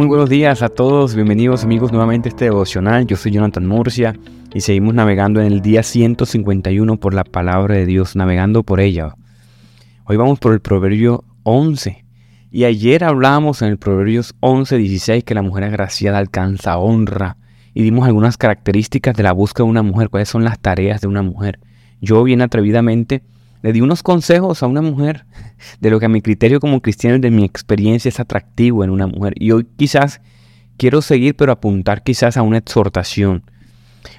Muy buenos días a todos, bienvenidos amigos nuevamente a este devocional. Yo soy Jonathan Murcia y seguimos navegando en el día 151 por la palabra de Dios, navegando por ella. Hoy vamos por el Proverbio 11. Y ayer hablábamos en el Proverbios 11, 16 que la mujer agraciada alcanza honra. Y dimos algunas características de la búsqueda de una mujer, cuáles son las tareas de una mujer. Yo bien atrevidamente le di unos consejos a una mujer de lo que a mi criterio como cristiano y de mi experiencia es atractivo en una mujer. Y hoy quizás quiero seguir, pero apuntar quizás a una exhortación.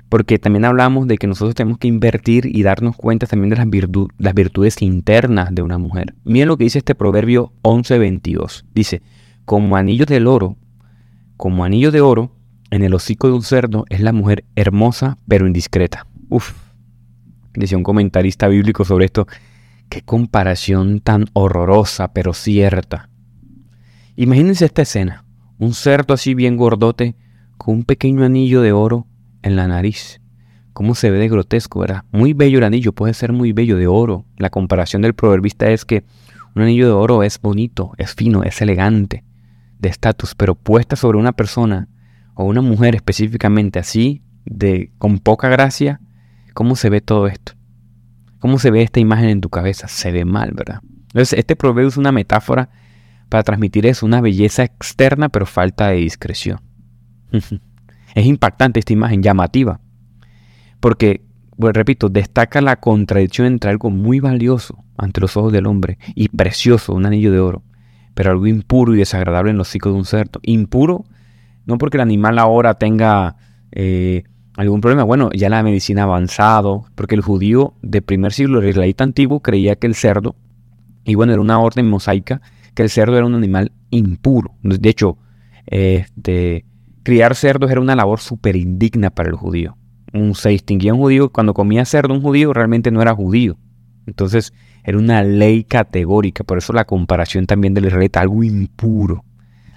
Porque también hablamos de que nosotros tenemos que invertir y darnos cuenta también de las, virtudes internas de una mujer. Miren lo que dice este proverbio 11:22. Dice, como anillo del oro, como anillo de oro, en el hocico de un cerdo es la mujer hermosa pero indiscreta. Uf, decía un comentarista bíblico sobre esto, qué comparación tan horrorosa pero cierta. Imagínense esta escena, un cerdo así bien gordote con un pequeño anillo de oro en la nariz. ¿Cómo se ve de grotesco, verdad? Muy bello el anillo, puede ser muy bello de oro. La comparación del proverbista es que un anillo de oro es bonito, es fino, es elegante, de estatus, pero puesta sobre una persona o una mujer específicamente así, de con poca gracia, ¿Cómo se ve todo esto? ¿Cómo se ve esta imagen en tu cabeza? Se ve mal, ¿verdad? Entonces, este proverbio es una metáfora para transmitir eso, una belleza externa, pero falta de discreción. es impactante esta imagen, llamativa, porque, repito, destaca la contradicción entre algo muy valioso ante los ojos del hombre y precioso, un anillo de oro, pero algo impuro y desagradable en los hocicos de un cerdo. Impuro, no porque el animal ahora tenga eh, ¿Algún problema? Bueno, ya la medicina avanzado, porque el judío de primer siglo, el israelita antiguo, creía que el cerdo, y bueno, era una orden mosaica, que el cerdo era un animal impuro. De hecho, este, criar cerdos era una labor súper indigna para el judío. Un, se distinguía un judío, cuando comía cerdo un judío realmente no era judío. Entonces era una ley categórica, por eso la comparación también del israelita, algo impuro.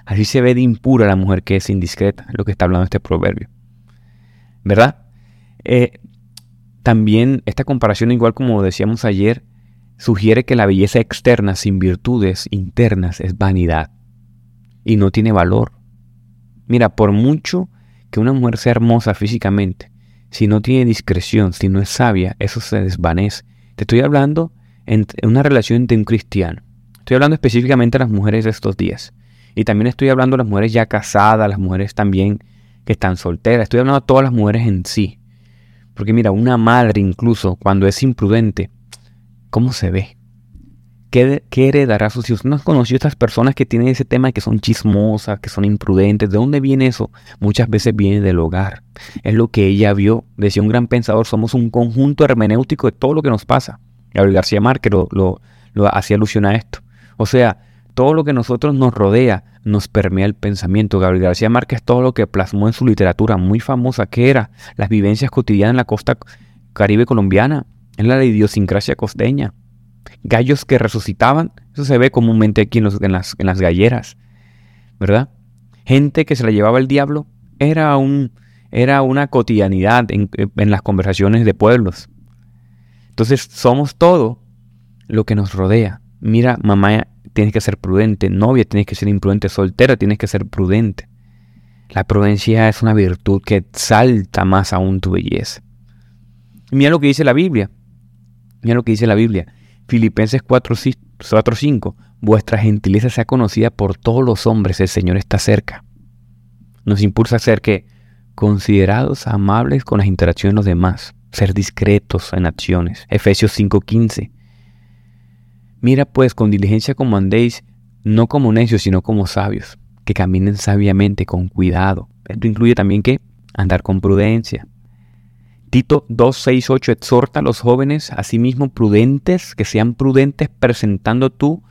Así se ve de impura la mujer que es indiscreta, lo que está hablando este proverbio. ¿Verdad? Eh, también esta comparación, igual como decíamos ayer, sugiere que la belleza externa sin virtudes internas es vanidad y no tiene valor. Mira, por mucho que una mujer sea hermosa físicamente, si no tiene discreción, si no es sabia, eso se desvanece. Te estoy hablando en una relación entre un cristiano. Estoy hablando específicamente de las mujeres de estos días. Y también estoy hablando de las mujeres ya casadas, las mujeres también que están solteras. Estoy hablando de todas las mujeres en sí. Porque mira, una madre incluso cuando es imprudente, ¿cómo se ve? ¿Qué, qué heredará a sus hijos? ¿No has conocido estas personas que tienen ese tema de que son chismosas, que son imprudentes? ¿De dónde viene eso? Muchas veces viene del hogar. Es lo que ella vio. Decía un gran pensador, somos un conjunto hermenéutico de todo lo que nos pasa. Gabriel García Márquez lo, lo, lo hacía alusión a esto. O sea, todo lo que nosotros nos rodea nos permea el pensamiento. Gabriel García Márquez todo lo que plasmó en su literatura muy famosa, que era las vivencias cotidianas en la costa caribe colombiana, en la idiosincrasia costeña. Gallos que resucitaban, eso se ve comúnmente aquí en, las, galleras, ¿verdad? Gente que se la llevaba el diablo, era, era una cotidianidad en, en las conversaciones de pueblos. Entonces somos todo lo que nos rodea. Mira, mamá tienes que ser prudente, novia tienes que ser imprudente, soltera tienes que ser prudente. La prudencia es una virtud que exalta más aún tu belleza. mira lo que dice la Biblia. Mira lo que dice la Biblia. Filipenses 4:5. Vuestra gentileza sea conocida por todos los hombres, el Señor está cerca. Nos impulsa a ser que considerados amables con las interacciones de los demás, ser discretos en acciones. Efesios 5:15. Mira pues con diligencia como andéis, no como necios, sino como sabios, que caminen sabiamente, con cuidado. Esto incluye también que andar con prudencia. Tito 2, 6, 8 exhorta a los jóvenes, asimismo prudentes, que sean prudentes presentando tú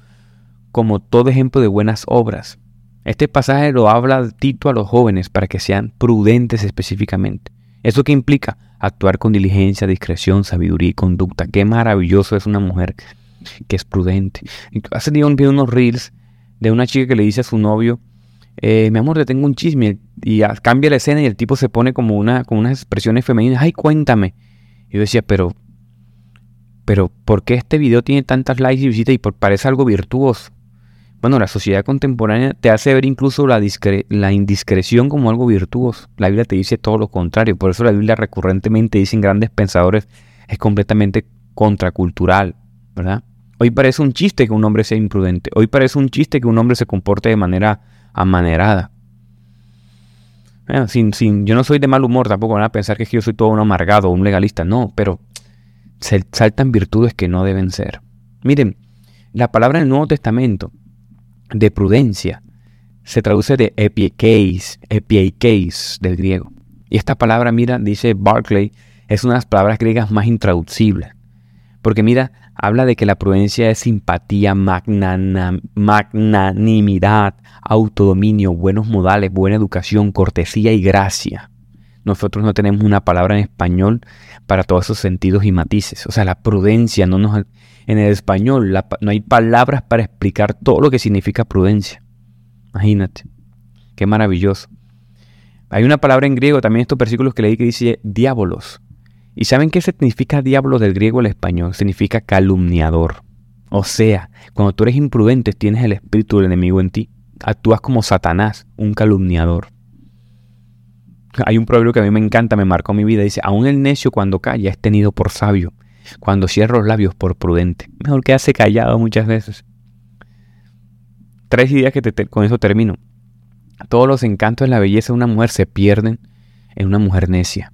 como todo ejemplo de buenas obras. Este pasaje lo habla Tito a los jóvenes para que sean prudentes específicamente. ¿Eso qué implica? Actuar con diligencia, discreción, sabiduría y conducta. Qué maravilloso es una mujer que es prudente. Hace día vi unos reels de una chica que le dice a su novio, eh, mi amor, te tengo un chisme, y cambia la escena y el tipo se pone como, una, con unas expresiones femeninas, ay, cuéntame. Y yo decía, pero, pero, ¿por qué este video tiene tantas likes y visitas y por, parece algo virtuoso? Bueno, la sociedad contemporánea te hace ver incluso la, la, indiscreción como algo virtuoso. La Biblia te dice todo lo contrario. Por eso la Biblia recurrentemente dice en grandes pensadores es completamente contracultural, ¿verdad? Hoy parece un chiste que un hombre sea imprudente. Hoy parece un chiste que un hombre se comporte de manera amanerada. sin, sin, yo no soy de mal humor, tampoco van a pensar que yo soy todo un amargado, un legalista. No, pero se saltan virtudes que no deben ser. Miren, la palabra en el Nuevo Testamento de prudencia se traduce de epiekeis, epiekeis del griego. Y esta palabra, mira, dice Barclay, es una de las palabras griegas más intraducibles. Porque mira, habla de que la prudencia es simpatía, magnanimidad, autodominio, buenos modales, buena educación, cortesía y gracia. Nosotros no tenemos una palabra en español para todos esos sentidos y matices. O sea, la prudencia no nos... En el español no hay palabras para explicar todo lo que significa prudencia. Imagínate. Qué maravilloso. Hay una palabra en griego también estos versículos que leí que dice diábolos. ¿Y saben qué significa diablo del griego al español? Significa calumniador. O sea, cuando tú eres imprudente tienes el espíritu del enemigo en ti. Actúas como Satanás, un calumniador. Hay un proverbio que a mí me encanta, me marcó mi vida. Dice, aún el necio cuando calla es tenido por sabio, cuando cierra los labios por prudente. Mejor que hace callado muchas veces. Tres ideas que con eso termino. Todos los encantos de la belleza de una mujer se pierden en una mujer necia.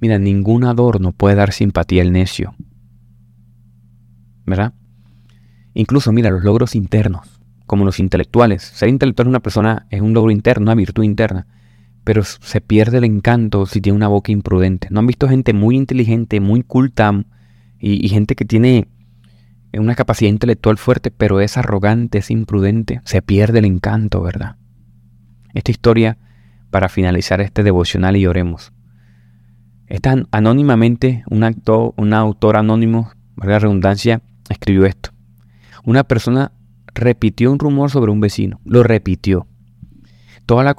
Mira, ningún adorno puede dar simpatía al necio. ¿Verdad? Incluso, mira, los logros internos, como los intelectuales. Ser intelectual es una persona, es un logro interno, una virtud interna. Pero se pierde el encanto si tiene una boca imprudente. ¿No han visto gente muy inteligente, muy culta y, y gente que tiene una capacidad intelectual fuerte, pero es arrogante, es imprudente? Se pierde el encanto, ¿verdad? Esta historia, para finalizar este devocional y oremos. Anónimamente, un, actor, un autor anónimo, la redundancia, escribió esto. Una persona repitió un rumor sobre un vecino, lo repitió. Toda la,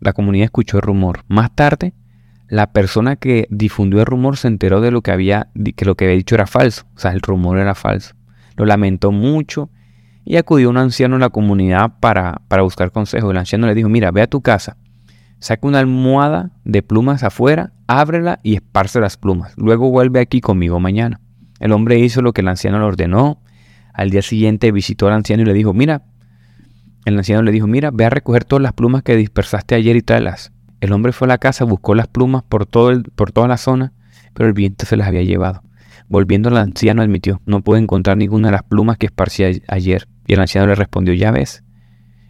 la comunidad escuchó el rumor. Más tarde, la persona que difundió el rumor se enteró de lo que había, que lo que había dicho era falso, o sea, el rumor era falso. Lo lamentó mucho y acudió a un anciano en la comunidad para, para buscar consejo. El anciano le dijo, mira, ve a tu casa, saca una almohada de plumas afuera, ábrela y esparce las plumas. Luego vuelve aquí conmigo mañana. El hombre hizo lo que el anciano le ordenó. Al día siguiente visitó al anciano y le dijo, mira, el anciano le dijo, mira, ve a recoger todas las plumas que dispersaste ayer y tráelas. El hombre fue a la casa, buscó las plumas por, todo el, por toda la zona, pero el viento se las había llevado. Volviendo al anciano admitió, no pude encontrar ninguna de las plumas que esparcí ayer. Y el anciano le respondió, ya ves,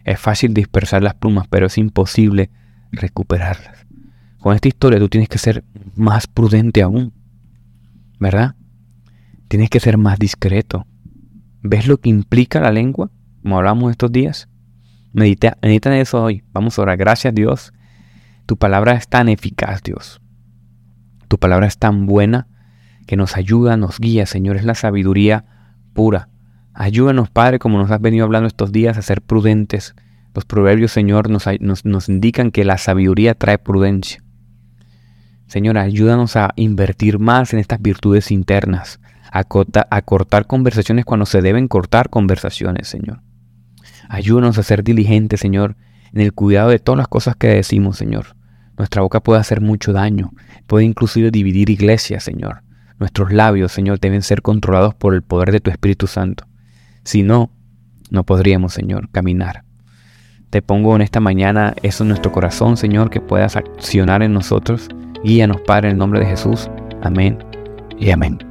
es fácil dispersar las plumas, pero es imposible recuperarlas. Con esta historia tú tienes que ser más prudente aún, ¿verdad? Tienes que ser más discreto. ¿Ves lo que implica la lengua? Como hablamos estos días. Medita, en eso hoy. Vamos a orar. Gracias Dios. Tu palabra es tan eficaz, Dios. Tu palabra es tan buena que nos ayuda, nos guía, Señor. Es la sabiduría pura. Ayúdanos, Padre, como nos has venido hablando estos días, a ser prudentes, los proverbios, Señor, nos, indican que la sabiduría trae prudencia. Señor, ayúdanos a invertir más en estas virtudes internas, a, a cortar conversaciones cuando se deben cortar conversaciones, Señor. Ayúdanos a ser diligentes, Señor, en el cuidado de todas las cosas que decimos, Señor. Nuestra boca puede hacer mucho daño, puede inclusive dividir iglesias, Señor. Nuestros labios, Señor, deben ser controlados por el poder de tu Espíritu Santo. Si no, no podríamos, Señor, caminar. Te pongo en esta mañana eso en nuestro corazón, Señor, que puedas accionar en nosotros. Guíanos, Padre, en el nombre de Jesús. Amén y amén.